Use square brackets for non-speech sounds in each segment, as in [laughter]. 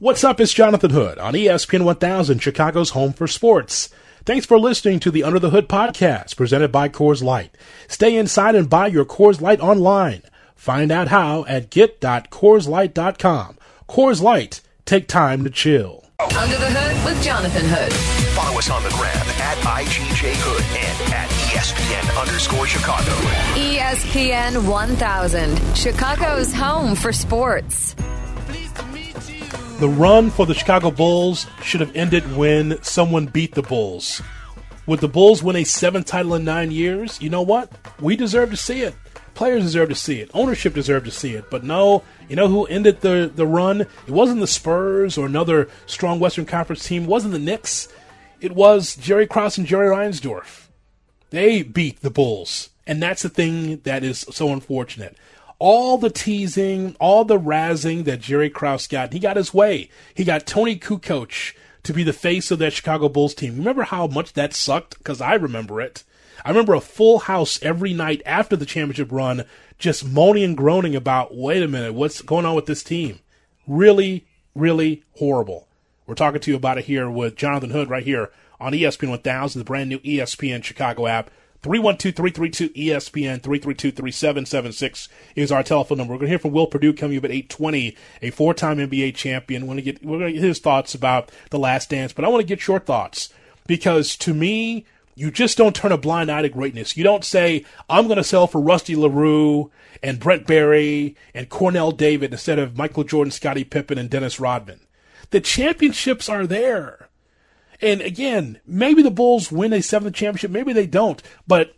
What's up? It's Jonathan Hood on ESPN 1000, Chicago's home for sports. Thanks for listening to the Under the Hood podcast presented by Coors Light. Stay inside and buy your Coors Light online. Find out how at get.coorslight.com. Coors Light, take time to chill. Under the Hood with Jonathan Hood. Follow us on the gram at IGJ Hood and at ESPN underscore Chicago. ESPN 1000, Chicago's home for sports. The run for the Chicago Bulls should have ended when someone beat the Bulls. Would the Bulls win a seventh title in nine years? You know what? We deserve to see it. Players deserve to see it. Ownership deserve to see it. But no, you know who ended the, the run? It wasn't the Spurs or another strong Western Conference team. It wasn't the Knicks. It was Jerry Krause and Jerry Reinsdorf. They beat the Bulls. And that's the thing that is so unfortunate all the teasing, all the razzing that Jerry Krause got, he got his way. He got Tony Kukoc to be the face of that Chicago Bulls team. Remember how much that sucked? Because I remember it. I remember a full house every night after the championship run, just moaning and groaning about, wait a minute, what's going on with this team? Really, really horrible. We're talking to you about it here with Jonathan Hood right here on ESPN 1000, the brand new ESPN Chicago app. 312-332-ESPN, 332-3776 is our telephone number. We're going to hear from Will Perdue coming up at 820, a four-time NBA champion. We're going, to get, we're going to get his thoughts about The Last Dance, but I want to get your thoughts because to me, you just don't turn a blind eye to greatness. You don't say, I'm going to sell for Rusty LaRue and Brent Barry and Cornell David instead of Michael Jordan, Scottie Pippen, and Dennis Rodman. The championships are there. And again, maybe the Bulls win a seventh championship, maybe they don't. But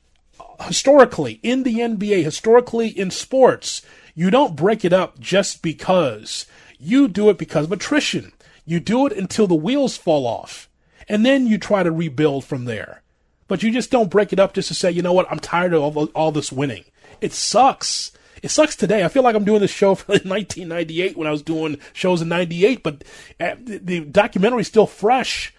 historically, in the NBA, historically in sports, you don't break it up just because. You do it because of attrition. You do it until the wheels fall off. And then you try to rebuild from there. But you just don't break it up just to say, you know what, I'm tired of all, all this winning. It sucks. It sucks today. I feel like I'm doing this show from [laughs] 1998 when I was doing shows in 98, but uh, the documentary is still fresh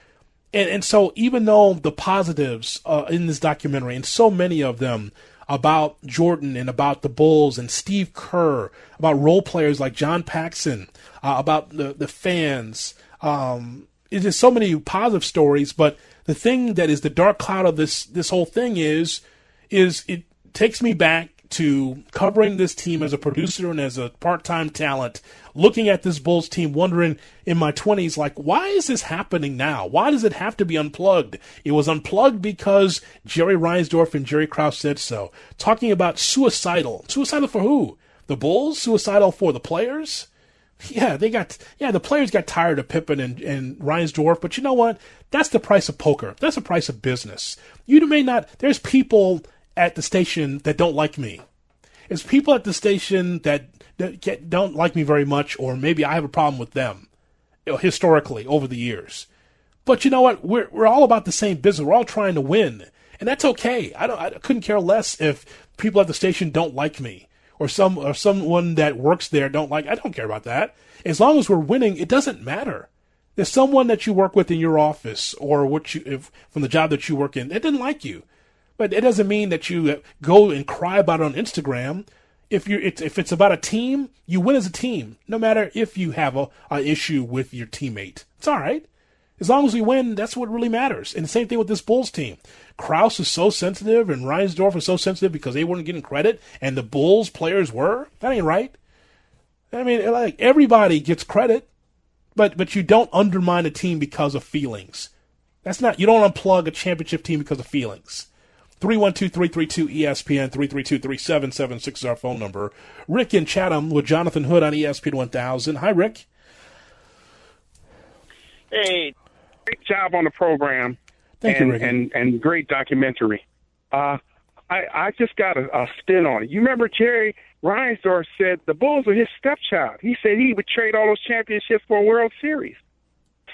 and and so even though the positives uh, in this documentary and so many of them about Jordan and about the Bulls and Steve Kerr, about role players like John Paxson, uh, about the the fans, um, it is so many positive stories. But the thing that is the dark cloud of this this whole thing is is it takes me back to covering this team as a producer and as a part-time talent, looking at this Bulls team, wondering in my 20s, like, why is this happening now? Why does it have to be unplugged? It was unplugged because Jerry Reinsdorf and Jerry Krause said so. Talking about suicidal. Suicidal for who? The Bulls? Suicidal for the players? Yeah, they got yeah, the players got tired of Pippen and, and Reinsdorf, but you know what? That's the price of poker. That's the price of business. You may not there's people at the station that don't like me. It's people at the station that, that get, don't like me very much, or maybe I have a problem with them you know, historically over the years. But you know what? We're we're all about the same business. We're all trying to win, and that's okay. I don't. I couldn't care less if people at the station don't like me, or some or someone that works there don't like. I don't care about that. As long as we're winning, it doesn't matter. There's someone that you work with in your office, or what you if, from the job that you work in, that didn't like you. But it doesn't mean that you go and cry about it on Instagram. If you if it's about a team, you win as a team, no matter if you have a, a issue with your teammate. It's all right. As long as we win, that's what really matters. And the same thing with this Bulls team. Krause is so sensitive and Reinsdorf is so sensitive because they weren't getting credit and the Bulls players were. That ain't right. I mean, like everybody gets credit, but but you don't undermine a team because of feelings. That's not you don't unplug a championship team because of feelings. 312-332-ESPN, 332-3776 is our phone number. Rick in Chatham with Jonathan Hood on ESPN 1000. Hi, Rick. Hey, great job on the program. Thank and, you, Rick. And, and great documentary. Uh, I, I just got a, a spin on it. You remember Jerry Reinsdorf said the Bulls were his stepchild. He said he would trade all those championships for a World Series.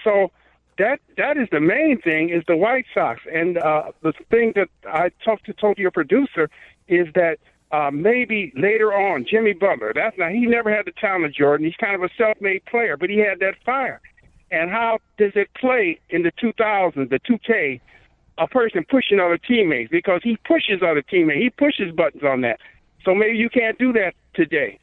So – that that is the main thing is the White Sox. And uh, the thing that I talked to told your producer is that uh, maybe later on Jimmy Butler. That's now he never had the talent of Jordan. He's kind of a self-made player, but he had that fire. And how does it play in the 2000s, the 2K? A person pushing other teammates because he pushes other teammates. He pushes buttons on that. So maybe you can't do that today.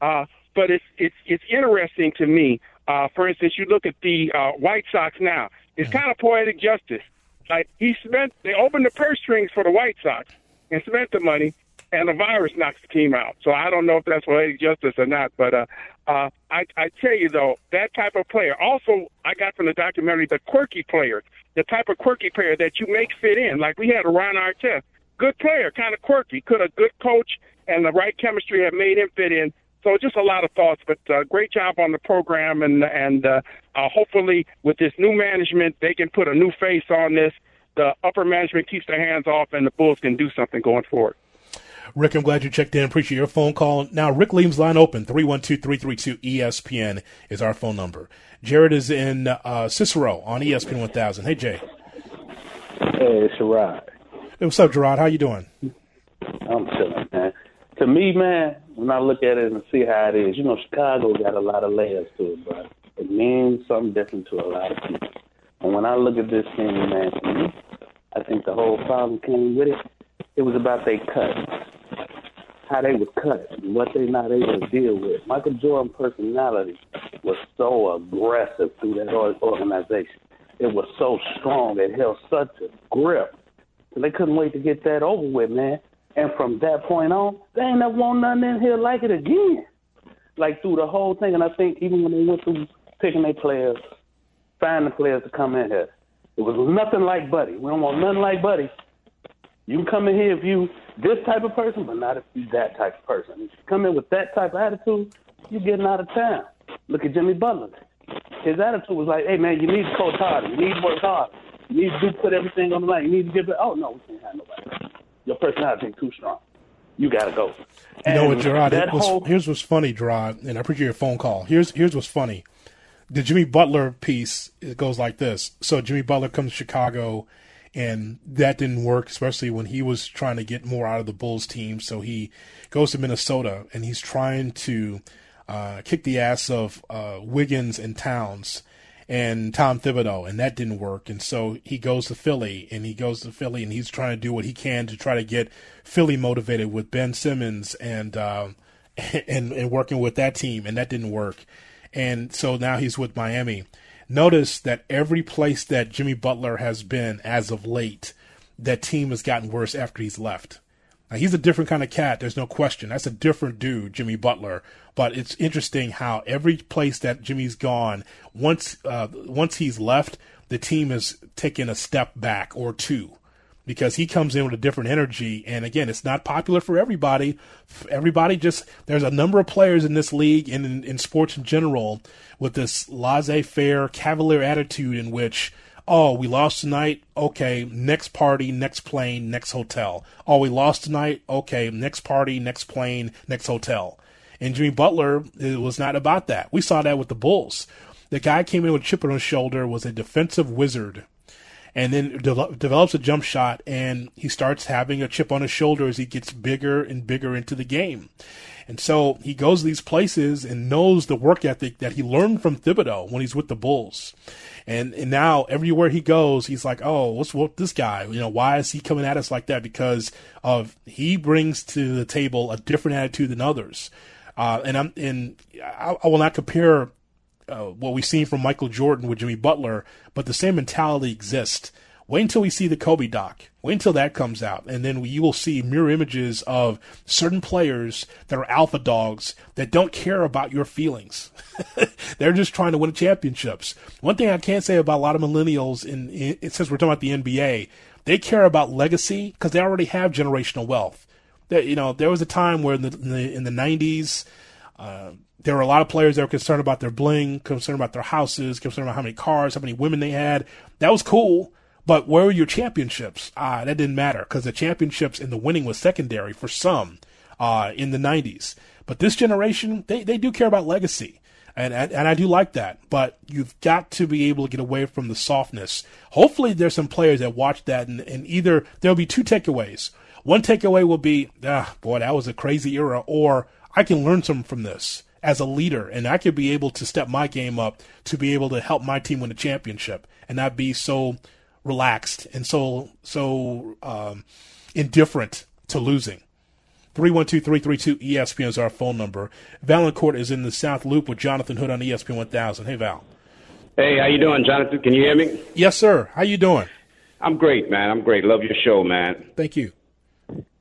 Uh, but it's it's it's interesting to me Uh, for instance, you look at the uh, White Sox now. It's kind of poetic justice. Like he spent, they opened the purse strings for the White Sox and spent the money, and the virus knocks the team out. So I don't know if that's poetic justice or not. But uh, uh, I, I tell you though, that type of player. Also, I got from the documentary the quirky player, the type of quirky player that you make fit in. Like we had Ron Artest, good player, kind of quirky. Could a good coach and the right chemistry have made him fit in. So just a lot of thoughts, but uh, great job on the program, and and uh, uh, hopefully with this new management, they can put a new face on this. The upper management keeps their hands off, and the Bulls can do something going forward. Rick, I'm glad you checked in. Appreciate your phone call. Now, Rick Leams line open. 312-332-ESPN is our phone number. Jared is in uh, Cicero on ESPN 1000. Hey, Jay. Hey, it's Gerard. Hey, what's up, Gerard? How you doing? I'm chilling, man. To me, man, when I look at it and see how it is, you know, Chicago got a lot of layers to it, but it means something different to a lot of people. And when I look at this thing, man, to me, I think the whole problem came with it. It was about they cut, how they was cut, and what they not able to deal with. Michael Jordan's personality was so aggressive through that organization. It was so strong. It held such a grip. So they couldn't wait to get that over with, man. And from that point on, they ain't never want nothing in here like it again. Like through the whole thing. And I think even when they went through picking their players, finding players to come in here, it was nothing like Buddy. We don't want nothing like Buddy. You can come in here if you this type of person, but not if you that type of person. If you come in with that type of attitude, you're getting out of town. Look at Jimmy Butler. His attitude was like, hey, man, you need to coach harder. You need to work hard. You need to put everything on the line. You need to give it. Oh, no, we can't have nobody your personality is too strong. You got to go. You know what, Gerard? Was, whole... here's what's funny, Gerard, and I appreciate your phone call. Here's here's what's funny. The Jimmy Butler piece it goes like this. So Jimmy Butler comes to Chicago, and that didn't work, especially when he was trying to get more out of the Bulls team. So he goes to Minnesota, and he's trying to uh, kick the ass of uh, Wiggins and Towns and Tom Thibodeau, and that didn't work. And so he goes to Philly, and he goes to Philly, and he's trying to do what he can to try to get Philly motivated with Ben Simmons and uh, [laughs] and and working with that team, and that didn't work. And so now he's with Miami. Notice that every place that Jimmy Butler has been as of late, that team has gotten worse after he's left. Now, he's a different kind of cat. There's no question. That's a different dude, Jimmy Butler. But it's interesting how every place that Jimmy's gone, once uh, once he's left, the team has taken a step back or two because he comes in with a different energy. And again, it's not popular for everybody. Everybody just, there's a number of players in this league and in, in sports in general with this laissez faire, cavalier attitude in which Oh, we lost tonight. Okay, next party, next plane, next hotel. Oh, we lost tonight. Okay, next party, next plane, next hotel. And Jimmy Butler, it was not about that. We saw that with the Bulls. The guy came in with a chip on his shoulder, was a defensive wizard, and then de- develops a jump shot, and he starts having a chip on his shoulder as he gets bigger and bigger into the game. And so he goes to these places and knows the work ethic that he learned from Thibodeau when he's with the Bulls. And, and now everywhere he goes, he's like, oh, what's what this guy? You know, why is he coming at us like that? Because of he brings to the table a different attitude than others. Uh, and I'm and I, I will not compare uh, what we've seen from Michael Jordan with Jimmy Butler, but the same mentality exists. Wait until we see the Kobe doc. Wait until that comes out, and then you will see mirror images of certain players that are alpha dogs that don't care about your feelings. [laughs] They're just trying to win championships. One thing I can't say about a lot of millennials, in, in since we're talking about the NBA, they care about legacy because they already have generational wealth. That you know, there was a time where in the in the, in the 90s. Uh, there were a lot of players that were concerned about their bling, concerned about their houses, concerned about how many cars, how many women they had. That was cool. But where were your championships? Ah, that didn't matter because the championships and the winning was secondary for some uh, in the 90s. But this generation, they, they do care about legacy. And, and, and I do like that, but you've got to be able to get away from the softness. Hopefully, there's some players that watch that, and, and either there'll be two takeaways. One takeaway will be, ah, boy, that was a crazy era, or I can learn something from this as a leader, and I could be able to step my game up to be able to help my team win a championship, and not be so relaxed and so so um, indifferent to losing. 312-332-ESPN is our phone number. Valancourt is in the South Loop with Jonathan Hood on ESPN 1000. Hey, Val. Hey, how you doing, Jonathan? Can you hear me? Yes, sir. How you doing? I'm great, man. I'm great. Love your show, man. Thank you.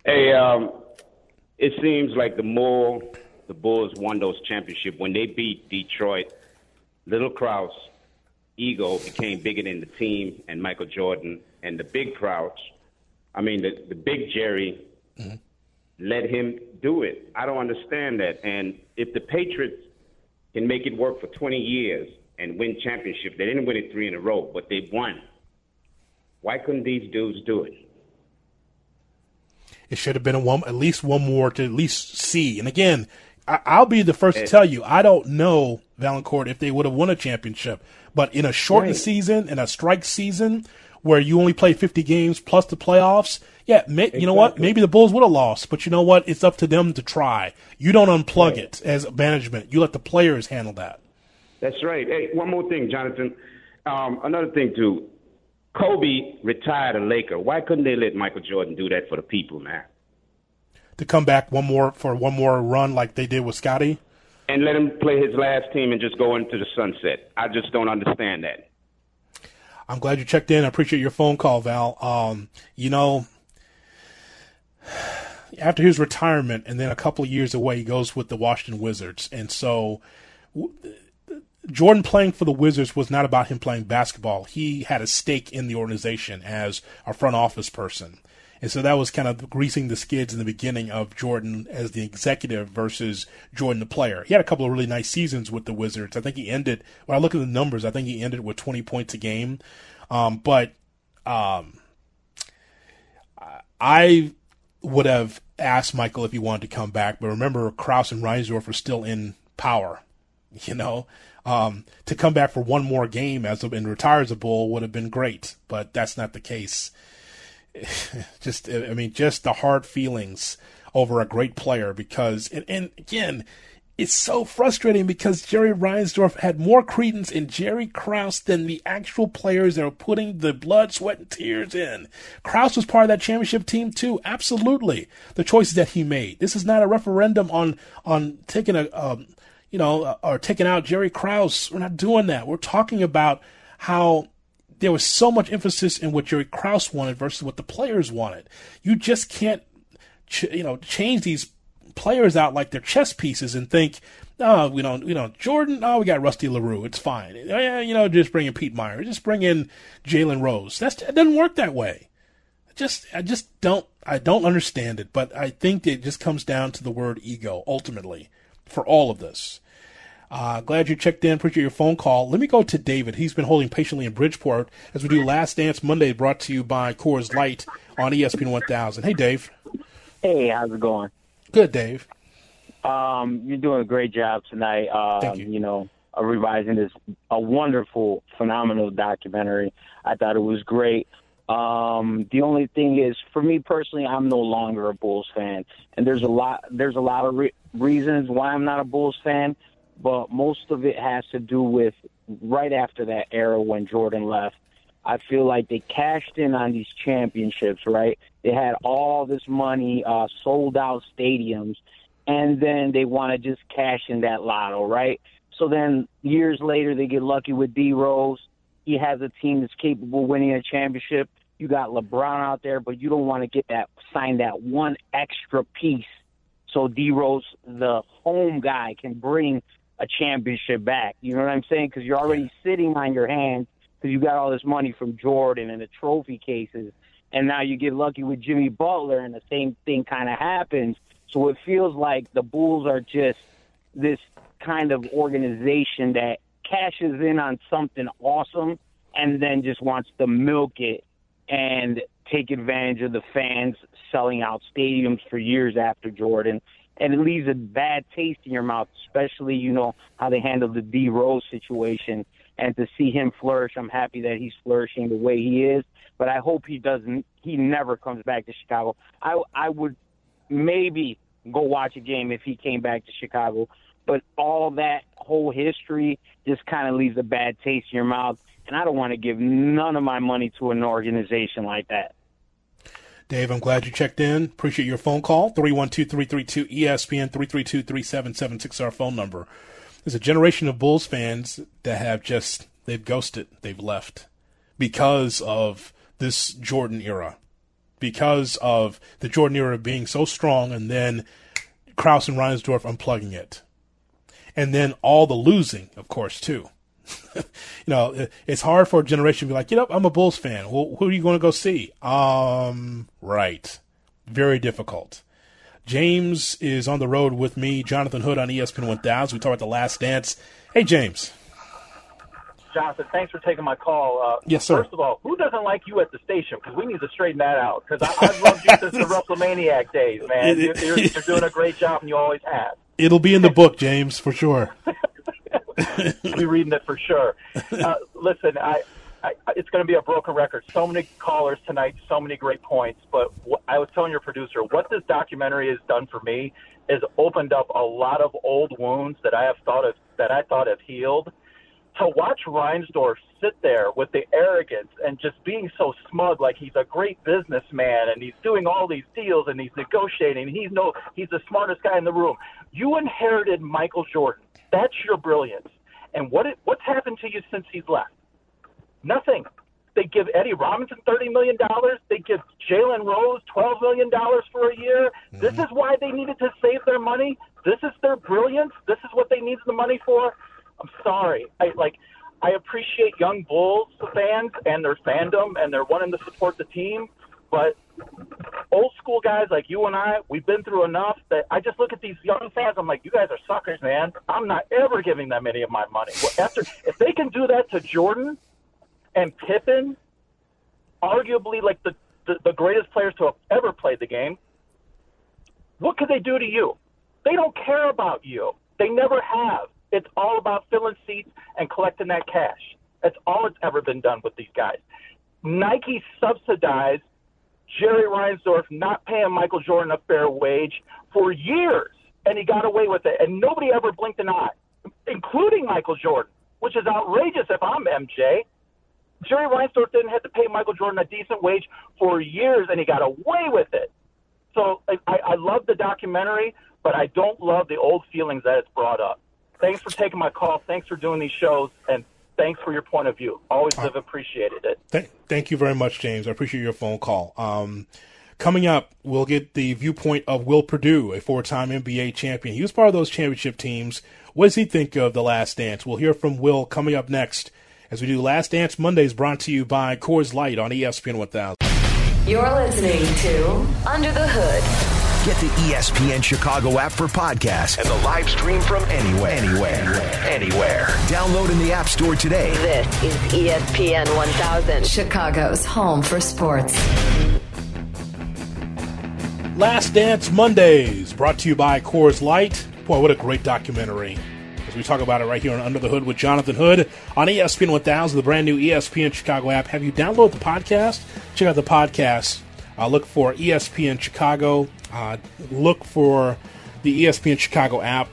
Hey, um, it seems like the more the Bulls won those championships, when they beat Detroit, Little Krause, ego became bigger than the team and Michael Jordan and the big Krause. I mean, the, the big Jerry mm-hmm. let him do it. I don't understand that. And if the Patriots can make it work for 20 years and win championship, they didn't win it three in a row, but they won. Why couldn't these dudes do it? It should have been a one, at least one more to at least see. And again, I, will be the first to tell you, I don't know Valancourt if they would have won a championship. But in a shortened right. season, in a strike season, where you only play 50 games plus the playoffs, yeah, may, exactly. you know what? Maybe the Bulls would have lost, but you know what? It's up to them to try. You don't unplug right. it as management. You let the players handle that. That's right. Hey, one more thing, Jonathan. Um, another thing too. Kobe retired a Laker. Why couldn't they let Michael Jordan do that for the people, man? To come back one more for one more run like they did with Scottie? And let him play his last team and just go into the sunset. I just don't understand that. I'm glad you checked in. I appreciate your phone call, Val. Um, you know, after his retirement and then a couple of years away, he goes with the Washington Wizards. And so Jordan playing for the Wizards was not about him playing basketball. He had a stake in the organization as a front office person. And so that was kind of greasing the skids in the beginning of Jordan as the executive versus Jordan the player. He had a couple of really nice seasons with the Wizards. I think he ended, when I look at the numbers, I think he ended with 20 points a game. Um, but um, I would have asked Michael if he wanted to come back. But remember, Krause and Reinsdorf are still in power, [laughs] you know? Um, to come back for one more game as a, and retire as a Bull would have been great, but that's not the case. [laughs] just, I mean, just the hard feelings over a great player because, and, and again, it's so frustrating because Jerry Reinsdorf had more credence in Jerry Krause than the actual players that are putting the blood, sweat, and tears in. Krause was part of that championship team too. Absolutely, the choices that he made. This is not a referendum on on taking a um, you know, or taking out Jerry Krause. We're not doing that. We're talking about how there was so much emphasis in what Jerry Krause wanted versus what the players wanted. You just can't, ch- you know, change these players out like they're chess pieces and think, oh, we don't, you know, Jordan, oh, we got Rusty LaRue. It's fine. Yeah, you know, just bring in Pete Meyer. Just bring in Jalen Rose. That's, it doesn't work that way. Just, I just don't, I don't understand it, but I think it just comes down to the word ego ultimately for all of this. Uh, glad you checked in. Appreciate your phone call. Let me go to David. He's been holding patiently in Bridgeport as we do Last Dance Monday, brought to you by Coors Light on ESPN 1000. Hey, Dave. Hey, how's it going? Good, Dave. Um, you're doing a great job tonight. Uh, Thank you. You know, uh, revising this a wonderful, phenomenal documentary. I thought it was great. Um, the only thing is, for me personally, I'm no longer a Bulls fan, and there's a lot. There's a lot of re- reasons why I'm not a Bulls fan but most of it has to do with right after that era when Jordan left. I feel like they cashed in on these championships, right? They had all this money, uh, sold out stadiums, and then they want to just cash in that lotto, right? So then years later, they get lucky with D Rose. He has a team that's capable of winning a championship. You got LeBron out there, but you don't want to get that sign that one extra piece so D Rose, the home guy, can bring a championship back. You know what I'm saying? Because you're already sitting on your hands because you got all this money from Jordan and the trophy cases, and now you get lucky with Jimmy Butler, and the same thing kind of happens. So it feels like the Bulls are just this kind of organization that cashes in on something awesome and then just wants to milk it and take advantage of the fans selling out stadiums for years after Jordan and it leaves a bad taste in your mouth, especially you know how they handled the D Rose situation. And to see him flourish, I'm happy that he's flourishing the way he is. But I hope he doesn't. He never comes back to Chicago. I I would maybe go watch a game if he came back to Chicago. But all that whole history just kind of leaves a bad taste in your mouth. And I don't want to give none of my money to an organization like that. Dave, I'm glad you checked in. Appreciate your phone call. 312-332-ESPN, 332-3776, our phone number. There's a generation of Bulls fans that have just, they've ghosted, they've left because of this Jordan era, because of the Jordan era being so strong and then Krause and Reinsdorf unplugging it. And then all the losing, of course, too. [laughs] you know, it's hard for a generation to be like, you know, I'm a Bulls fan. Well, who are you going to go see? Um, right. Very difficult. James is on the road with me, Jonathan Hood on ESPN 1000. We talk about the last dance. Hey, James. Jonathan, thanks for taking my call. Uh, yes, sir. First of all, who doesn't like you at the station? Because we need to straighten that out. Because I've loved you since the [laughs] WrestleManiac days, man. You're, you're, you're doing a great job, and you always have. It'll be in the book, James, for sure. [laughs] be reading it for sure. Uh, listen, I, I, it's going to be a broken record. So many callers tonight, so many great points. But what, I was telling your producer, what this documentary has done for me is opened up a lot of old wounds that I have thought of that I thought have healed to watch Reinsdorf sit there with the arrogance and just being so smug, like he's a great businessman and he's doing all these deals and he's negotiating. He's no, he's the smartest guy in the room. You inherited Michael Jordan. That's your brilliance. And what it, what's happened to you since he's left? Nothing. They give Eddie Robinson thirty million dollars. They give Jalen Rose twelve million dollars for a year. Mm-hmm. This is why they needed to save their money. This is their brilliance. This is what they needed the money for. I'm sorry. I like I appreciate young Bulls fans and their fandom and they're wanting to support the team, but old school guys like you and I, we've been through enough that I just look at these young fans. I'm like, you guys are suckers, man. I'm not ever giving them any of my money. Well, after if they can do that to Jordan and Pippen, arguably like the, the the greatest players to have ever played the game, what could they do to you? They don't care about you. They never have. It's all about filling seats and collecting that cash. That's all it's ever been done with these guys. Nike subsidized Jerry Reinsdorf not paying Michael Jordan a fair wage for years, and he got away with it, and nobody ever blinked an eye, including Michael Jordan, which is outrageous if I'm MJ. Jerry Reinsdorf didn't have to pay Michael Jordan a decent wage for years, and he got away with it. So I, I love the documentary, but I don't love the old feelings that it's brought up thanks for taking my call. Thanks for doing these shows, and thanks for your point of view. Always have appreciated it. Th- thank you very much, James. I appreciate your phone call. Um, coming up, we'll get the viewpoint of Will Perdue, a four-time NBA champion. He was part of those championship teams. What does he think of the Last Dance? We'll hear from Will coming up next as we do Last Dance Mondays, brought to you by Coors Light on ESPN 1000. You're listening to Under the Hood. Get the ESPN Chicago app for podcasts and the live stream from anywhere. Anywhere. Anywhere. Download in the App Store today. This is ESPN 1000, Chicago's home for sports. Last Dance Mondays, brought to you by Coors Light. Boy, what a great documentary. As we talk about it right here on Under the Hood with Jonathan Hood on ESPN 1000, the brand new ESPN Chicago app. Have you downloaded the podcast? Check out the podcast. Uh, look for ESPN Chicago uh, look for the ESPN Chicago app.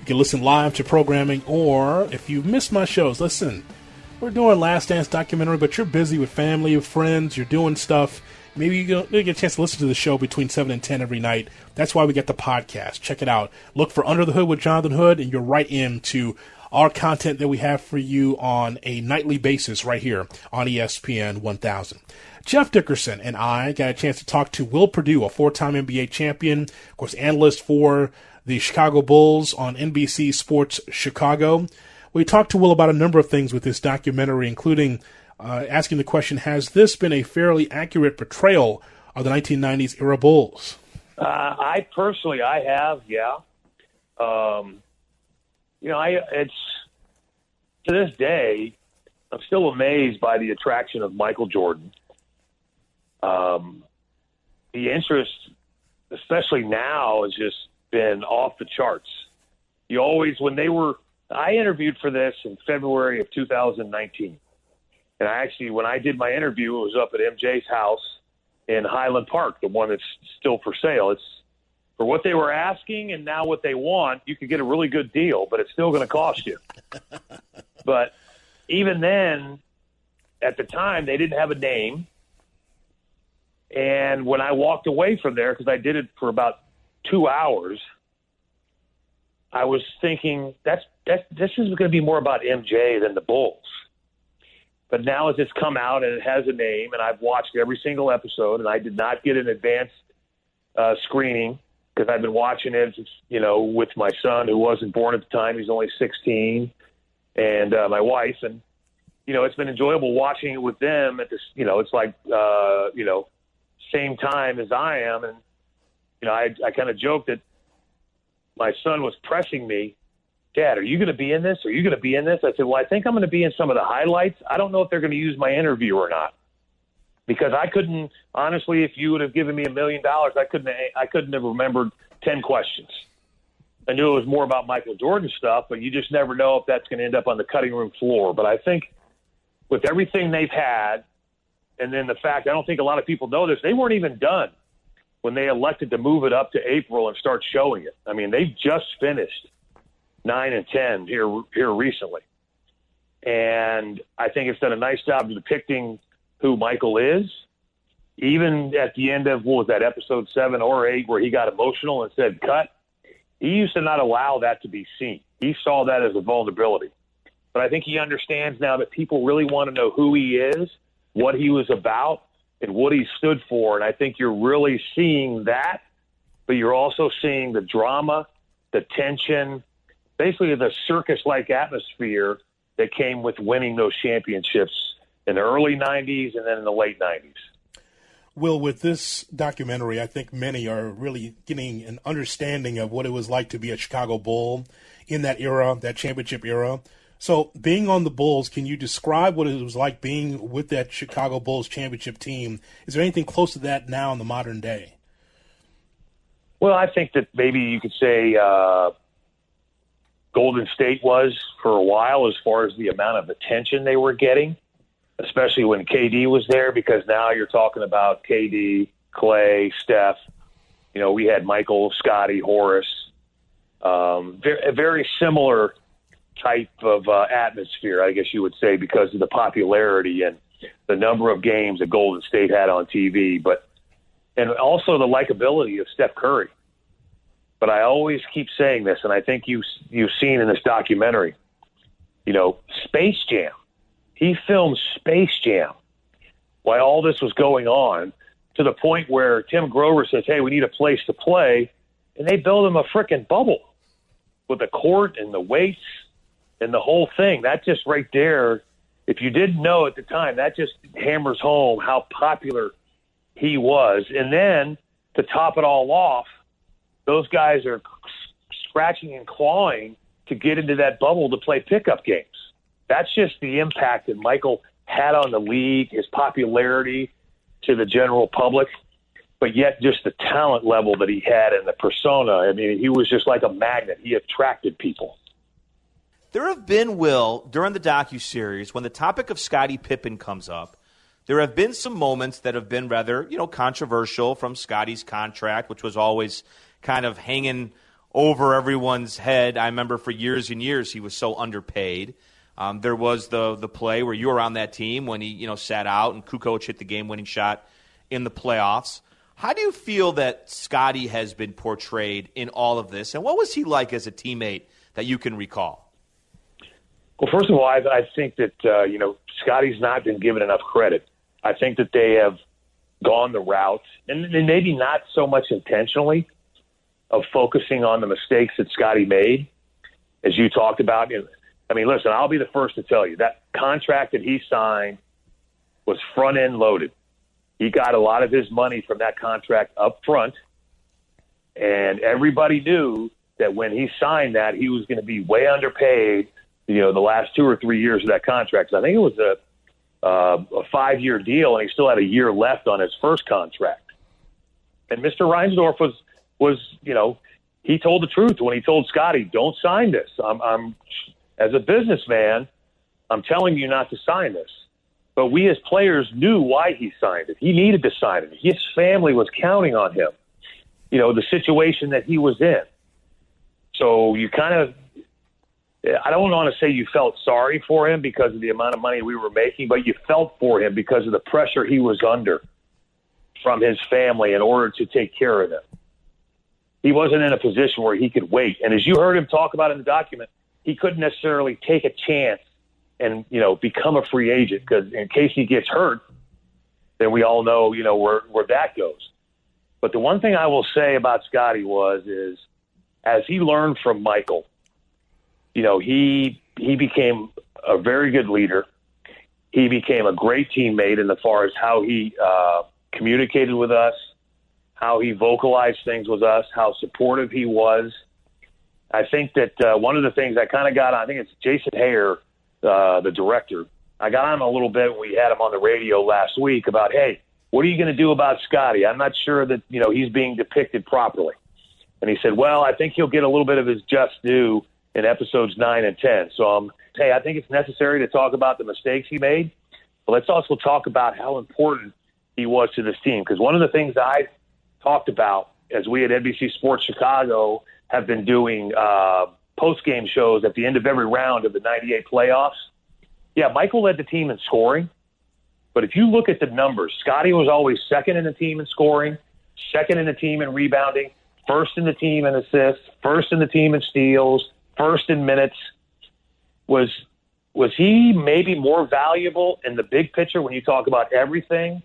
You can listen live to programming, or if you've missed my shows, listen. We're doing Last Dance documentary, but you're busy with family, with friends, you're doing stuff. Maybe you get a chance to listen to the show between 7 and 10 every night. That's why we get the podcast. Check it out. Look for Under the Hood with Jonathan Hood, and you're right into our content that we have for you on a nightly basis right here on ESPN 1000. Jeff Dickerson and I got a chance to talk to Will Perdue, a four time NBA champion, of course, analyst for the Chicago Bulls on NBC Sports Chicago. We talked to Will about a number of things with this documentary, including uh, asking the question Has this been a fairly accurate portrayal of the 1990s era Bulls? Uh, I personally, I have, yeah. Um, you know, I it's to this day, I'm still amazed by the attraction of Michael Jordan um, the interest, especially now, has just been off the charts. You always, when they were, I interviewed for this in February of 2019. And I actually, when I did my interview, it was up at MJ's house in Highland Park, the one that's still for sale. It's for what they were asking and now what they want, you could get a really good deal, but it's still going to cost you. [laughs] but even then, at the time, they didn't have a name And when I walked away from there, because I did it for about two hours, I was thinking that's that this is going to be more about MJ than the Bulls. But now as it's come out and it has a name, and I've watched every single episode, and I did not get an advanced uh, screening because I've been watching it, you know, with my son who wasn't born at the time. He's only 16, and uh, my wife, and you know, it's been enjoyable watching it with them at this. You know, it's like uh, you know, same time as I am, and you know, I I kind of joked that my son was pressing me Dad, are you going to be in this? Are you going to be in this? I said, Well, I think I'm going to be in some of the highlights. I don't know if they're going to use my interview or not. Because I couldn't, honestly, if you would have given me a million dollars, I couldn't, I couldn't have remembered 10 questions. I knew it was more about Michael Jordan stuff, but you just never know if that's going to end up on the cutting room floor. But I think with everything they've had, and then the fact I don't think a lot of people know this, they weren't even done when they elected to move it up to April and start showing it. I mean, they've just finished nine and ten here here recently, and I think it's done a nice job depicting who Michael is. Even at the end of what was that episode seven or eight, where he got emotional and said "cut," he used to not allow that to be seen. He saw that as a vulnerability. But I think he understands now that people really want to know who he is, what he was about, and what he stood for. And I think you're really seeing that, but you're also seeing the drama, the tension, basically the circus like atmosphere that came with winning those championships in the early 90s and then in the late 90s. Will, with this documentary, I think many are really getting an understanding of what it was like to be a Chicago Bull in that era, that championship era. So, being on the Bulls, can you describe what it was like being with that Chicago Bulls championship team? Is there anything close to that now in the modern day? Well, I think that maybe you could say uh, Golden State was for a while as far as the amount of attention they were getting, especially when KD was there, because now you're talking about KD, Clay, Steph. You know, we had Michael, Scottie, Horace. Um, very, a very similar type of uh, atmosphere, I guess you would say, because of the popularity and the number of games that Golden State had on TV, but and also the likability of Steph Curry. But I always keep saying this, and I think you you've seen in this documentary. You know, Space Jam. He filmed Space Jam while all this was going on, to the point where Tim Grover says, "Hey, we need a place to play," and they build him a freaking bubble with a court and the weights and the whole thing. That just right there, if you didn't know at the time, that just hammers home how popular he was. And then to top it all off, those guys are scratching and clawing to get into that bubble to play pickup games. That's just the impact that Michael had on the league, his popularity to the general public, but yet just the talent level that he had and the persona. I mean, he was just like a magnet. He attracted people. There have been, Will, during the docu series, when the topic of Scottie Pippen comes up, there have been some moments that have been rather, you know, controversial from Scottie's contract, which was always kind of hanging over everyone's head. I remember for years and years he was so underpaid. Um, there was the the play where you were on that team when he you know sat out and Kukoc hit the game winning shot in the playoffs. How do you feel that Scottie has been portrayed in all of this, and what was he like as a teammate that you can recall? Well, first of all, I, I think that uh, you know Scottie's not been given enough credit. I think that they have gone the route, and, and maybe not so much intentionally, of focusing on the mistakes that Scottie made, as you talked about. I mean, listen, I'll be the first to tell you that contract that he signed was front end loaded. He got a lot of his money from that contract up front, and everybody knew that when he signed that, he was going to be way underpaid. You know, the last two or three years of that contract. So I think it was a uh, a five year deal, and he still had a year left on his first contract. And Mr. Reinsdorf was was, you know, he told the truth when he told Scottie, "Don't sign this." I'm, I'm as a businessman, I'm telling you not to sign this. But we as players knew why he signed it. He needed to sign it. His family was counting on him. You know, the situation that he was in. So you kind of I don't want to say you felt sorry for him because of the amount of money we were making, but you felt for him because of the pressure he was under. from his family in order to take care of them. He wasn't in a position where he could wait. And as you heard him talk about in the document, he couldn't necessarily take a chance and you know become a free agent because in case he gets hurt, then we all know you know where where that goes. But the one thing I will say about Scottie was is as he learned from Michael, you know he he became a very good leader. He became a great teammate in the far as how he uh, communicated with us, how he vocalized things with us, how supportive he was. I think that uh, one of the things I kind of got on, I think it's Jason Hehir, uh, the director. I got on a little bit we had him on the radio last week about, hey, what are you going to do about Scottie? I'm not sure that you know he's being depicted properly. And he said, well, I think he'll get a little bit of his just due in episodes nine and ten. So, um, hey, I think it's necessary to talk about the mistakes he made, but let's also talk about how important he was to this team. Because one of the things I talked about as we at NBC Sports Chicago have been doing uh, post game shows at the end of every round of the 98 playoffs. Yeah, Michael led the team in scoring. But if you look at the numbers, Scottie was always second in the team in scoring, second in the team in rebounding, first in the team in assists, first in the team in steals, first in minutes. Was was he maybe more valuable in the big picture when you talk about everything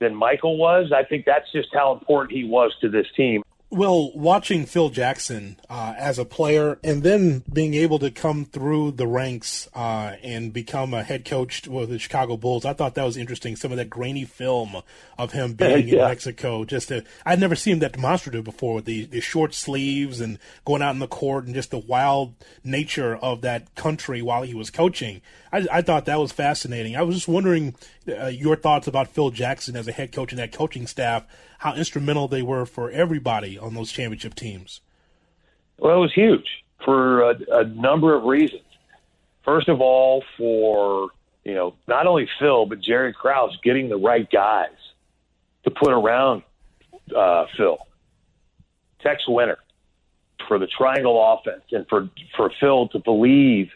than Michael was? I think that's just how important he was to this team. Well, watching Phil Jackson uh, as a player and then being able to come through the ranks uh, and become a head coach with the Chicago Bulls, I thought that was interesting. Some of that grainy film of him [laughs] being yeah. in Mexico, just to, I'd never seen him that demonstrative before with the, the short sleeves and going out in the court and just the wild nature of that country while he was coaching. I, I thought that was fascinating. I was just wondering uh, your thoughts about Phil Jackson as a head coach and that coaching staff how instrumental they were for everybody on those championship teams? Well, it was huge for a, a number of reasons. First of all, for you know not only Phil but Jerry Krause getting the right guys to put around uh, Phil. Tex Winter for the triangle offense and for for Phil to believe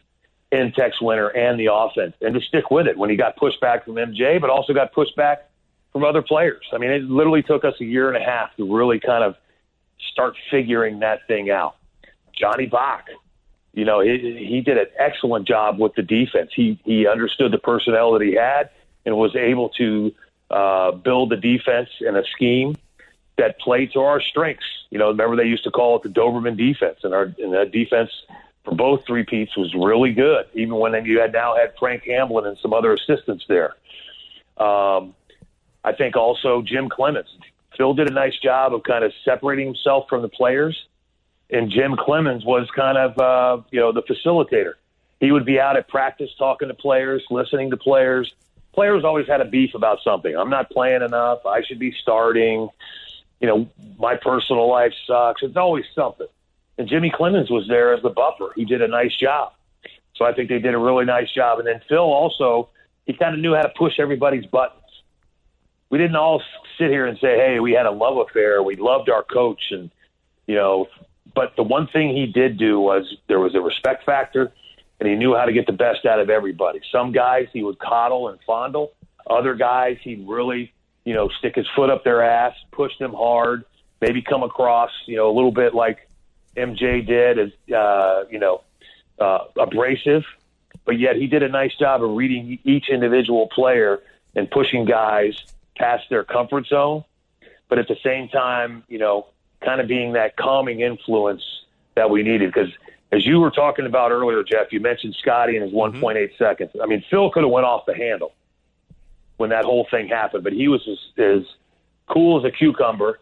in Tex Winter and the offense and to stick with it when he got pushed back from MJ, but also got pushed back from other players. I mean, it literally took us a year and a half to really kind of start figuring that thing out. Johnny Bach, you know, he, he did an excellent job with the defense. He he understood the personnel that he had and was able to uh, build the defense in a scheme that played to our strengths. You know, remember they used to call it the Doberman defense, and our and that defense for both three peats was really good. Even when you had now had Frank Hamblen and some other assistants there. Um, I think also Jim Cleamons. Phil did a nice job of kind of separating himself from the players, and Jim Cleamons was kind of uh, you know the facilitator. He would be out at practice talking to players, listening to players. Players always had a beef about something. I'm not playing enough. I should be starting. You know, my personal life sucks. It's always something. And Jimmy Cleamons was there as the buffer. He did a nice job. So I think they did a really nice job. And then Phil also, he kind of knew how to push everybody's buttons we didn't all sit here and say, "Hey, we had a love affair. We loved our coach," and you know. But the one thing he did do was there was a respect factor, and he knew how to get the best out of everybody. Some guys he would coddle and fondle. Other guys he'd really, you know, stick his foot up their ass, push them hard, maybe come across, you know, a little bit like MJ did, as uh, you know, uh, abrasive. But yet he did a nice job of reading each individual player and pushing guys past their comfort zone, but at the same time, you know, kind of being that calming influence that we needed. Because as you were talking about earlier, Jeff, you mentioned Scottie and his mm-hmm. 1.8 seconds. I mean, Phil could have went off the handle when that whole thing happened, but he was as, as cool as a cucumber.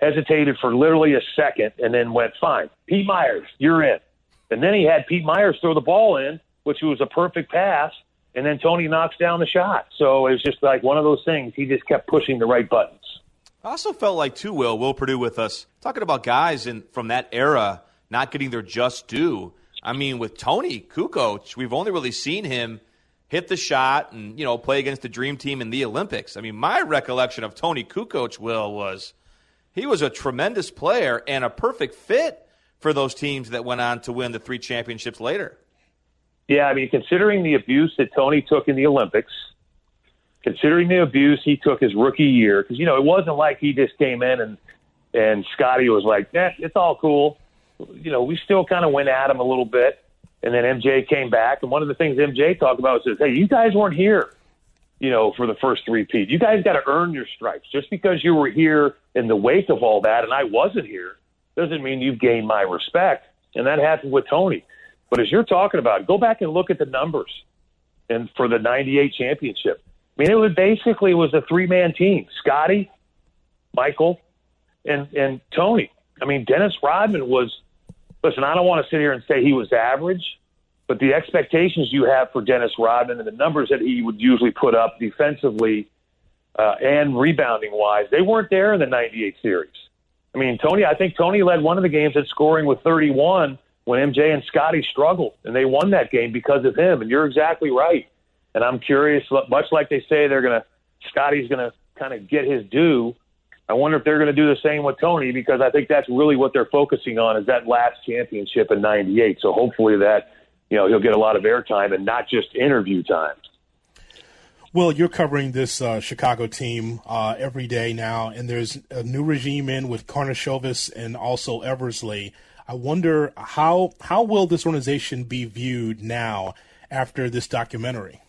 Hesitated for literally a second and then went, fine. Pete Myers, you're in. And then he had Pete Myers throw the ball in, which was a perfect pass and then Tony knocks down the shot. So it was just like one of those things. He just kept pushing the right buttons. I also felt like too, Will Will Perdue with us talking about guys in from that era not getting their just due. I mean, with Tony Kukoc, we've only really seen him hit the shot and you know play against the dream team in the Olympics. I mean, my recollection of Tony Kukoc, Will, was he was a tremendous player and a perfect fit for those teams that went on to win the three championships later. Yeah, I mean, considering the abuse that Tony took in the Olympics, considering the abuse he took his rookie year, because you know it wasn't like he just came in and and Scottie was like, "Yeah, it's all cool." You know, we still kind of went at him a little bit, and then MJ came back, and one of the things MJ talked about was, "Hey, you guys weren't here." You know, for the first three-peat, you guys got to earn your stripes. Just because you were here in the wake of all that, and I wasn't here, doesn't mean you've gained my respect. And that happened with Tony. But as you're talking about, go back and look at the numbers and for the 98 championship. I mean, it was basically it was a three man team Scottie, Michael, and, and Tony. I mean, Dennis Rodman was, listen, I don't want to sit here and say he was average, but the expectations you have for Dennis Rodman and the numbers that he would usually put up defensively uh, and rebounding wise, they weren't there in the 98 series. I mean, Tony, I think Tony led one of the games at scoring with 31 when MJ and Scottie struggled, and they won that game because of him. And you're exactly right. And I'm curious, much like they say they're going to, Scottie's going to kind of get his due. I wonder if they're going to do the same with Tony because I think that's really what they're focusing on is that last championship in '98. So hopefully that you know he'll get a lot of airtime and not just interview time. Well, you're covering this uh, Chicago team uh, every day now, and there's a new regime in with Karnisovas and also Eversley. I wonder how how will this organization be viewed now after this documentary?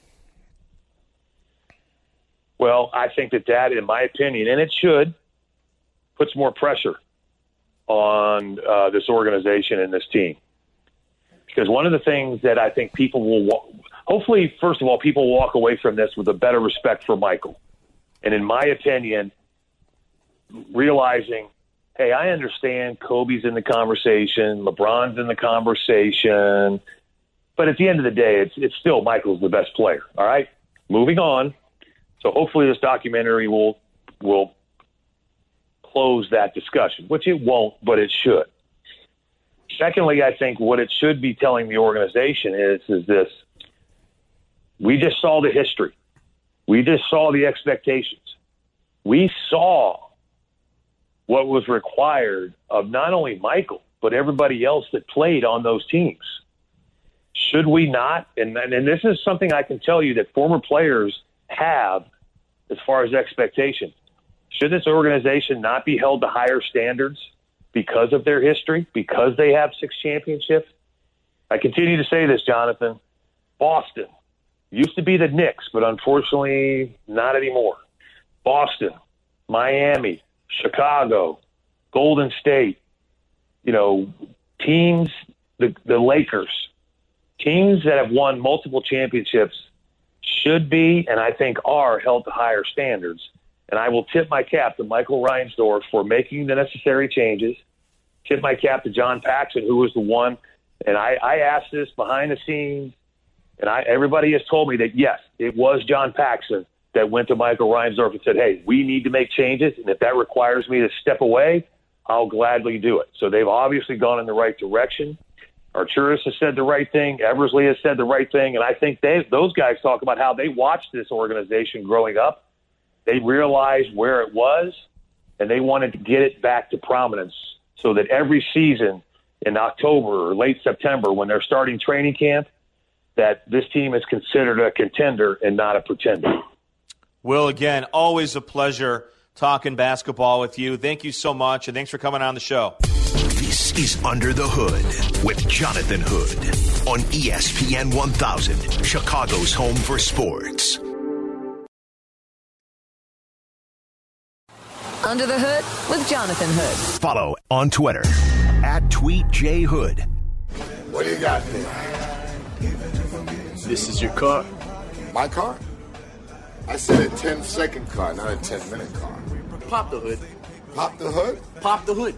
Well, I think that that, in my opinion, and it should, puts more pressure on uh, this organization and this team. Because one of the things that I think people will, hopefully, first of all, people walk away from this with a better respect for Michael. And in my opinion, realizing hey, I understand Kobe's in the conversation, LeBron's in the conversation, but at the end of the day, it's it's still Michael's the best player. All right, moving on. So hopefully, this documentary will will close that discussion, which it won't, but it should. Secondly, I think what it should be telling the organization is is this: we just saw the history, we just saw the expectations, we saw what was required of not only Michael, but everybody else that played on those teams. Should we not? And, and this is something I can tell you that former players have as far as expectation. Should this organization not be held to higher standards because of their history, because they have six championships? I continue to say this, Jonathan. Boston used to be the Knicks, but unfortunately not anymore. Boston, Miami, Chicago, Golden State, you know, teams, the, the Lakers, teams that have won multiple championships should be, and I think are, held to higher standards. And I will tip my cap to Michael Reinsdorf for making the necessary changes. Tip my cap to John Paxson, who was the one. And I, I asked this behind the scenes, and I, everybody has told me that yes, it was John Paxson that went to Michael Reinsdorf and said, "Hey, we need to make changes, and if that requires me to step away, I'll gladly do it." So they've obviously gone in the right direction. Arturas has said the right thing. Eversley has said the right thing, and I think they, those guys talk about how they watched this organization growing up. They realized where it was, and they wanted to get it back to prominence so that every season in October or late September, when they're starting training camp, that this team is considered a contender and not a pretender. Will, again, always a pleasure talking basketball with you. Thank you so much, and thanks for coming on the show. This is Under the Hood with Jonathan Hood on ESPN 1000, Chicago's home for sports. Under the Hood with Jonathan Hood. Follow on Twitter at TweetJHood. What do you got there? This is your car. My car? I said a 10 second car, not a 10 minute car. Pop the hood. Pop the hood? Pop the hood.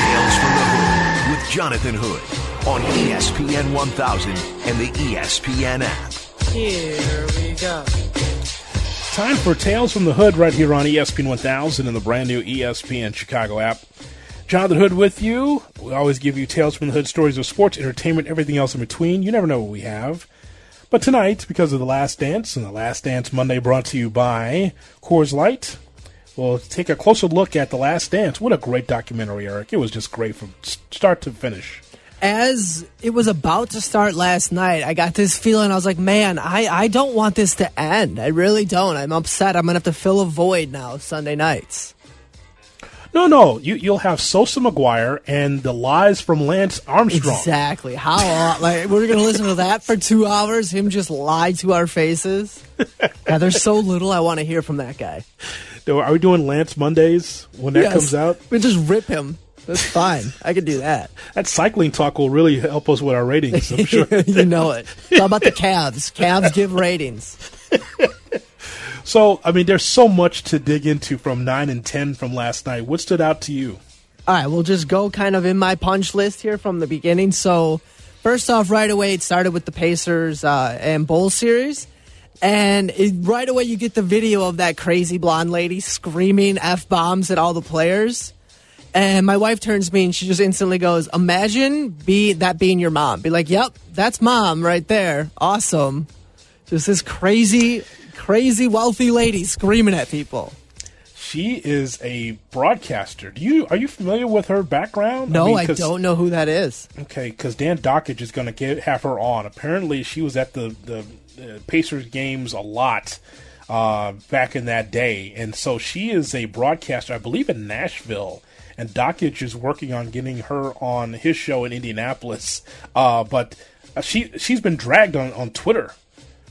Tales from the Hood with Jonathan Hood on ESPN 1000 and the ESPN app. Here we go. Time for Tales from the Hood right here on ESPN 1000 and the brand new ESPN Chicago app. Jonathan Hood with you. We always give you Tales from the Hood stories of sports, entertainment, everything else in between. You never know what we have. But tonight, because of The Last Dance, and The Last Dance Monday brought to you by Coors Light, we'll take a closer look at The Last Dance. What a great documentary, Eric. It was just great from start to finish. As it was about to start last night, I got this feeling. I was like, man, I, I don't want this to end. I really don't. I'm upset. I'm going to have to fill a void now Sunday nights. No, no, you, you'll have Sosa McGwire and the lies from Lance Armstrong. Exactly. How like we're going to listen to that for two hours? Him just lie to our faces. God, there's so little I want to hear from that guy. Are we doing Lance Mondays when that Yes. comes out? We just rip him. That's fine. [laughs] I can do that. That cycling talk will really help us with our ratings, I'm sure. [laughs] you know it. It's all about the calves. Calves give ratings. [laughs] So, I mean, there's so much to dig into from 9 and 10 from last night. What stood out to you? All right, we'll just go kind of in my punch list here from the beginning. So, first off, right away, it started with the Pacers uh, and Bulls series. And it, right away, you get the video of that crazy blonde lady screaming F bombs at all the players. And my wife turns to me and she just instantly goes, Imagine be that being your mom. Be like, Yep, that's mom right there. Awesome. Just this crazy, crazy wealthy lady screaming at people. She is a broadcaster. Do you are you familiar with her background? No, mean, I don't know who that is. Okay, because Dan Dakich is going to get have her on. Apparently, she was at the the uh, Pacers games a lot uh, back in that day, and so she is a broadcaster, I believe, in Nashville. And Dakich is working on getting her on his show in Indianapolis. Uh, but she she's been dragged on on Twitter.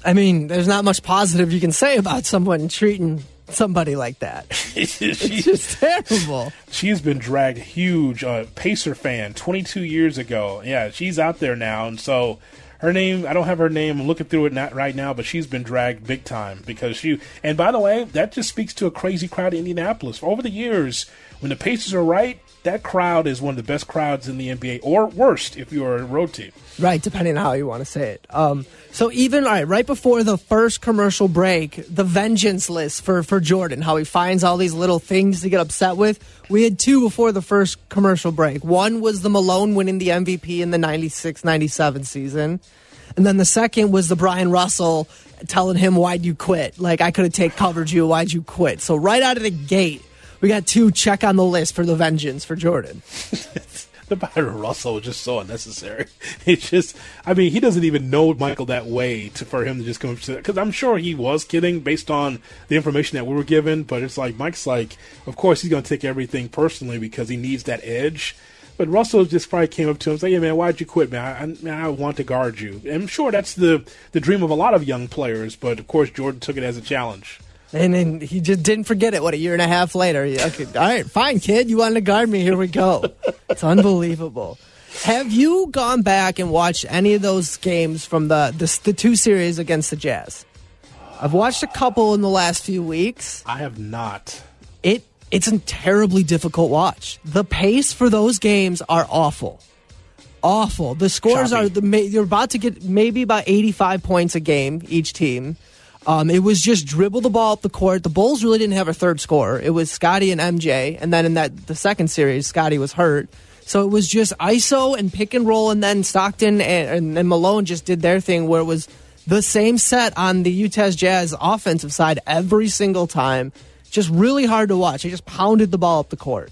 I mean, there's not much positive you can say about someone treating somebody like that. [laughs] it's just terrible. [laughs] She's been dragged huge. Uh, Pacer fan, 22 years ago. Yeah, she's out there now, and so her name. I don't have her name. I'm looking through it not right now, but she's been dragged big time because she. And by the way, that just speaks to a crazy crowd in Indianapolis. Over the years, when the Pacers are right, that crowd is one of the best crowds in the NBA, or worst if you're a road team. Right, depending on how you want to say it. Um, so even all right, right before the first commercial break, the vengeance list for for Jordan, how he finds all these little things to get upset with. We had two before the first commercial break. One was the Malone winning the MVP in the 96-97 season. And then the second was the Bryon Russell telling him, Why'd you quit? Like, I could have take covered you. Why'd you quit? So, right out of the gate, we got two check on the list for the vengeance for Jordan. [laughs] The Bryon Russell was just so unnecessary. [laughs] It's just, I mean, he doesn't even know Michael that way to, for him to just come up to because I'm sure he was kidding based on the information that we were given. But it's like Mike's like, of course he's going to take everything personally because he needs that edge. But Russell just probably came up to him and said, "Yeah, man, why'd you quit, man? I, I, I want to guard you." And I'm sure that's the the dream of a lot of young players. But of course, Jordan took it as a challenge. And then he just didn't forget it. What a year and a half later. Okay, all right, fine, kid. You wanted to guard me. Here we go. It's unbelievable. Have you gone back and watched any of those games from the the, the two series against the Jazz? I've watched a couple in the last few weeks. I have not. It it's a terribly difficult watch. The pace for those games are awful. Awful. The scores Choppy. are the you're about to get maybe about 85 points a game each team. Um, it was just dribble the ball up the court. The Bulls really didn't have a third scorer. It was Scottie and MJ, and then in that the second series, Scottie was hurt. So it was just ISO and pick and roll, and then Stockton and, and, and Malone just did their thing where it was the same set on the Utah Jazz offensive side every single time. Just really hard to watch. They just pounded the ball up the court.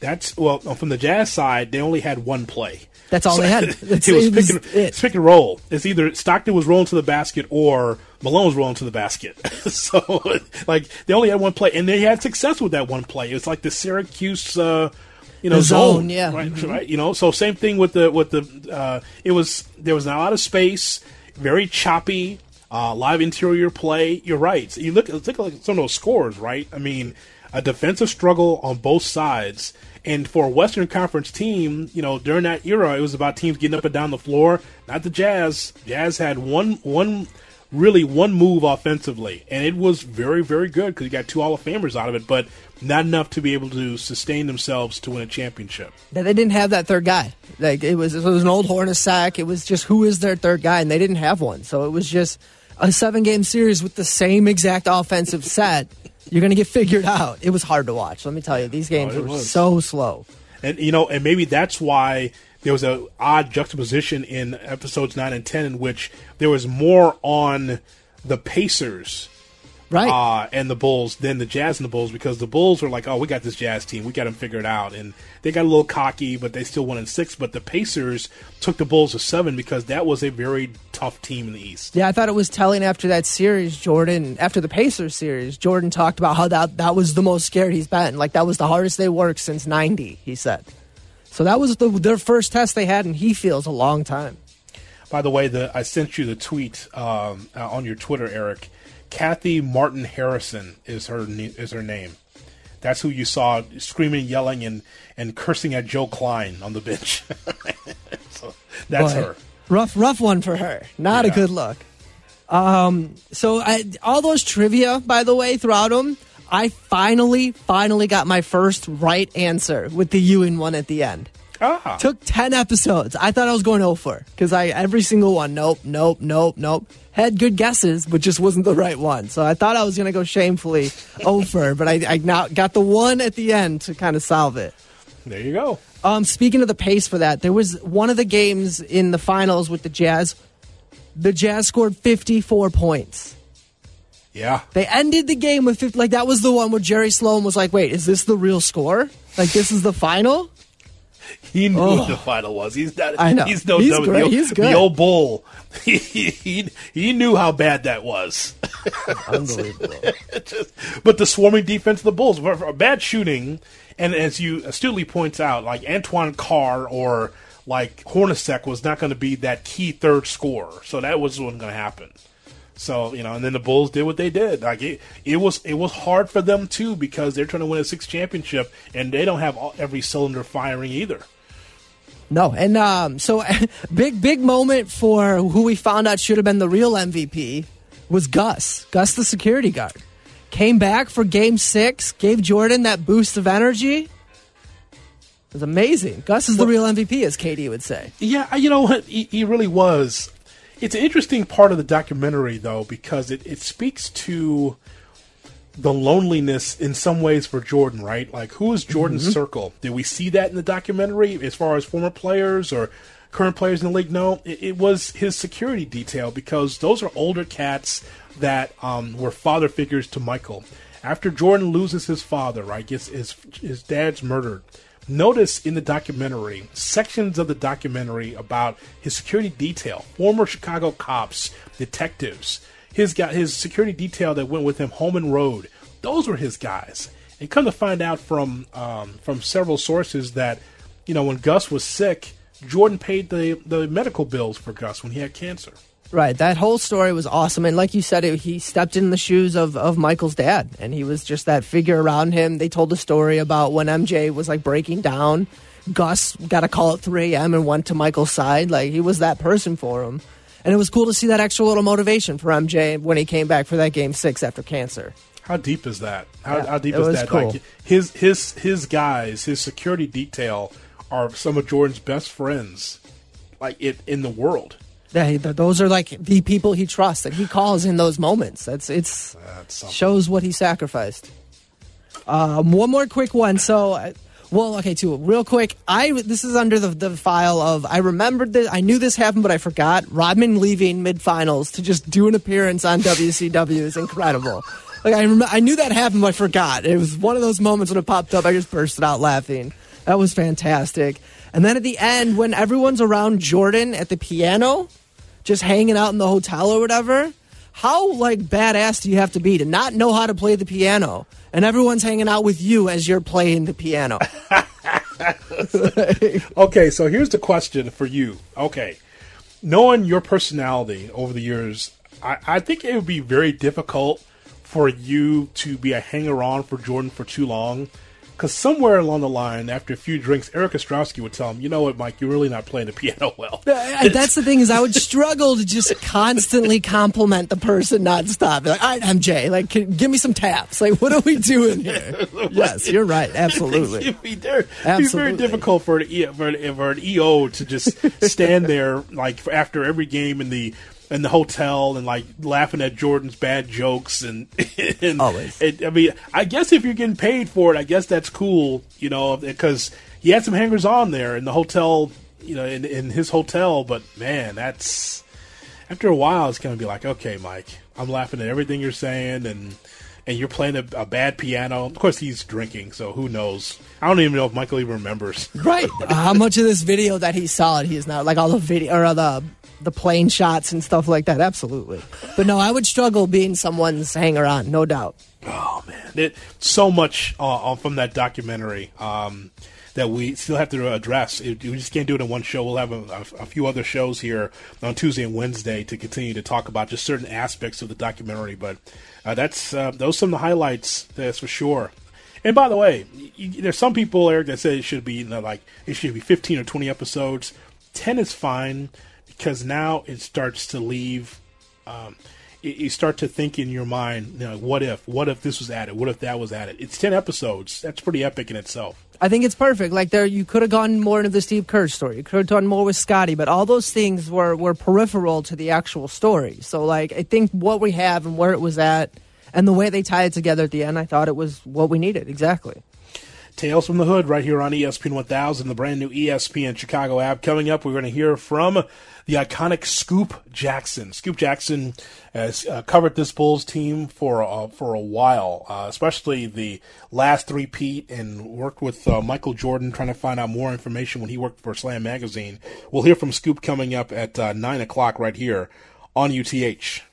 That's well from the Jazz side. They only had one play. That's all they had. [laughs] it was, it was pick, and, it's pick and roll. It's either Stockton was rolling to the basket or Malone was rolling to the basket. [laughs] so, like, they only had one play, and they had success with that one play. It's like the Syracuse, uh, you know, The zone, zone, yeah. right, Mhm. right. You know, so same thing with the with the. Uh, it was there was not a lot of space, very choppy, uh, live interior play. You're right. You look look at some of those scores, right? I mean, a defensive struggle on both sides. And for a Western Conference team, you know, during that era, it was about teams getting up and down the floor. Not the Jazz. Jazz had one one really one move offensively, and it was very very good because you got two Hall of Famers out of it, but not enough to be able to sustain themselves to win a championship. That they didn't have that third guy. Like it was, it was an old Hornacek. It was just who is their third guy, and they didn't have one. So it was just a seven game series with the same exact offensive set. You're going to get figured out. It was hard to watch. Let me tell you, these games Oh, were was. so slow. And you know, and maybe that's why there was a odd juxtaposition in episodes nine and ten, in which there was more on the Pacers Right. Uh, and the Bulls, then the Jazz and the Bulls, because the Bulls were like, oh, we got this Jazz team. We got them figured out. And they got a little cocky, but they still won in six. But the Pacers took the Bulls to seven because that was a very tough team in the East. Yeah, I thought it was telling after that series, Jordan, after the Pacers series, Jordan talked about how that, that was the most scared he's been. Like, that was the hardest they worked since 90, he said. So that was the, their first test they had, and he feels a long time. By the way, the I sent you the tweet um, uh, on your Twitter, Eric. Kathy Martin Harrison is her is her name. That's who you saw screaming, yelling, and, and cursing at Joe Kleine on the bench. [laughs] so that's Boy, her. Rough, rough one for her. Not a good look. Um, so I, all those trivia, by the way, throughout them, I finally, finally got my first right answer with the Ewing one at the end. Ah. Took 10 episodes. I thought I was going over because I every single one, nope, nope, nope, nope. Had good guesses, but just wasn't the right one. So I thought I was going to go shamefully [laughs] over, but I, I now got the one at the end to kind of solve it. There you go. Um, speaking of the pace for that, there was one of the games in the finals with the Jazz. The Jazz scored 54 points. Yeah. They ended the game with 50. Like, that was the one where Jerry Sloan was like, wait, is this the real score? Like, this is the final? He knew Oh. what the final was. He's not. I know. He's no He's dumb. great. The, He's the old bull. [laughs] He, he he knew how bad that was. [laughs] Unbelievable. Just- but the swarming defense of the Bulls, for, for bad shooting, and as you astutely points out, like Antoine Carr or like Hornacek was not going to be that key third scorer. So that was wasn't going to happen. So you know, and then the Bulls did what they did. Like it, it was it was hard for them too because they're trying to win a six championship, and they don't have all, every cylinder firing either. No, and um, so [laughs] big, big moment for who we found out should have been the real MVP was Gus. Gus, the security guard, came back for Game Six, gave Jordan that boost of energy. It was amazing. Gus is the real MVP, as Katie would say. Yeah, you know what? He, he really was. It's an interesting part of the documentary, though, because it, it speaks to the loneliness in some ways for Jordan, right? Like, who is Jordan's Mhm. circle? Did we see that in the documentary as far as former players or current players in the league? No, it, it was his security detail because those are older cats that um, were father figures to Michael. After Jordan loses his father, right, gets his his dad's murdered. Notice in the documentary sections of the documentary about his security detail, former Chicago cops, detectives, his guy, his security detail that went with him home and road. Those were his guys. And come to find out from um, from several sources that you know when Gus was sick, Jordan paid the the medical bills for Gus when he had cancer. Right, that whole story was awesome, and like you said, it, he stepped in the shoes of, of Michael's dad, and he was just that figure around him. They told a story about when MJ was like breaking down, Gus got a call at 3 a.m. and went to Michael's side. Like he was that person for him, and it was cool to see that extra little motivation for MJ when he came back for that game six after cancer. How deep is that? How, Yeah, how deep is that? cool. Like his his his guys, his security detail are some of Jordan's best friends, like it in the world. Yeah, those are like the people he trusts that he calls in those moments. That's it's shows what he sacrificed. Um, one more quick one. So, uh, well, okay, two real quick. I this is under the the file of I remembered that I knew this happened, but I forgot. Rodman leaving mid finals to just do an appearance on WCW is incredible. Like I rem- I knew that happened, but I forgot. It was one of those moments when it popped up. I just bursted out laughing. That was fantastic. And then at the end, when everyone's around Jordan at the piano, just hanging out in the hotel or whatever, how like badass do you have to be to not know how to play the piano and everyone's hanging out with you as you're playing the piano? [laughs] okay, so here's the question for you. Okay, knowing your personality over the years, I, I think it would be very difficult for you to be a hanger on for Jordan for too long. Because somewhere along the line, after a few drinks, Eric Ostrowski would tell him, "You know what, Mike? You're really not playing the piano well." That's the thing is I would struggle to just constantly compliment the person nonstop. Like, all right, MJ, like, can, give me some taps. Like, what are we doing here? [laughs] yes, you're right. Absolutely. It'd [laughs] be, it'd be very difficult for an, E- for, an, for an EO to just stand there like after every game in the in the hotel and like laughing at Jordan's bad jokes and, [laughs] and Always. It, I mean, I guess if you're getting paid for it, I guess that's cool, you know, because he had some hangers on there in the hotel, you know, in, in his hotel. But man, that's after a while, it's going to be like, okay, Mike, I'm laughing at everything you're saying, and and you're playing a, a bad piano. Of course, he's drinking, so who knows? I don't even know if Michael even remembers. [laughs] Right. Uh, how much of this video that he saw, he is now like all the video or the the plane shots and stuff like that. Absolutely. But no, I would struggle being someone's hanger on, no doubt. Oh man, it, so much uh, from that documentary um, that we still have to address. It, we just can't do it in one show. We'll have a, a, few other shows here on Tuesday and Wednesday to continue to talk about just certain aspects of the documentary. But uh, that's uh, those are some of the highlights. That's for sure. And by the way, you, there's some people, Eric, that say it should be you know, like it should be 15 or 20 episodes. 10 is fine because now it starts to leave. Um, you start to think in your mind, you know, what if? What if this was added? What if that was added? It's ten episodes. That's pretty epic in itself. I think it's perfect. Like there, you could have gone more into the Steve Kerr story. You could have done more with Scottie, but all those things were were peripheral to the actual story. So, like, I think what we have and where it was at, and the way they tie it together at the end, I thought it was what we needed exactly. Tales from the Hood right here on ESPN 1000, the brand new ESPN Chicago app. Coming up, we're going to hear from the iconic Scoop Jackson. Scoop Jackson has uh, covered this Bulls team for uh, for a while, uh, especially the last three-peat, and worked with uh, Michael Jordan trying to find out more information when he worked for Slam Magazine. We'll hear from Scoop coming up at uh, nine o'clock right here on UTH.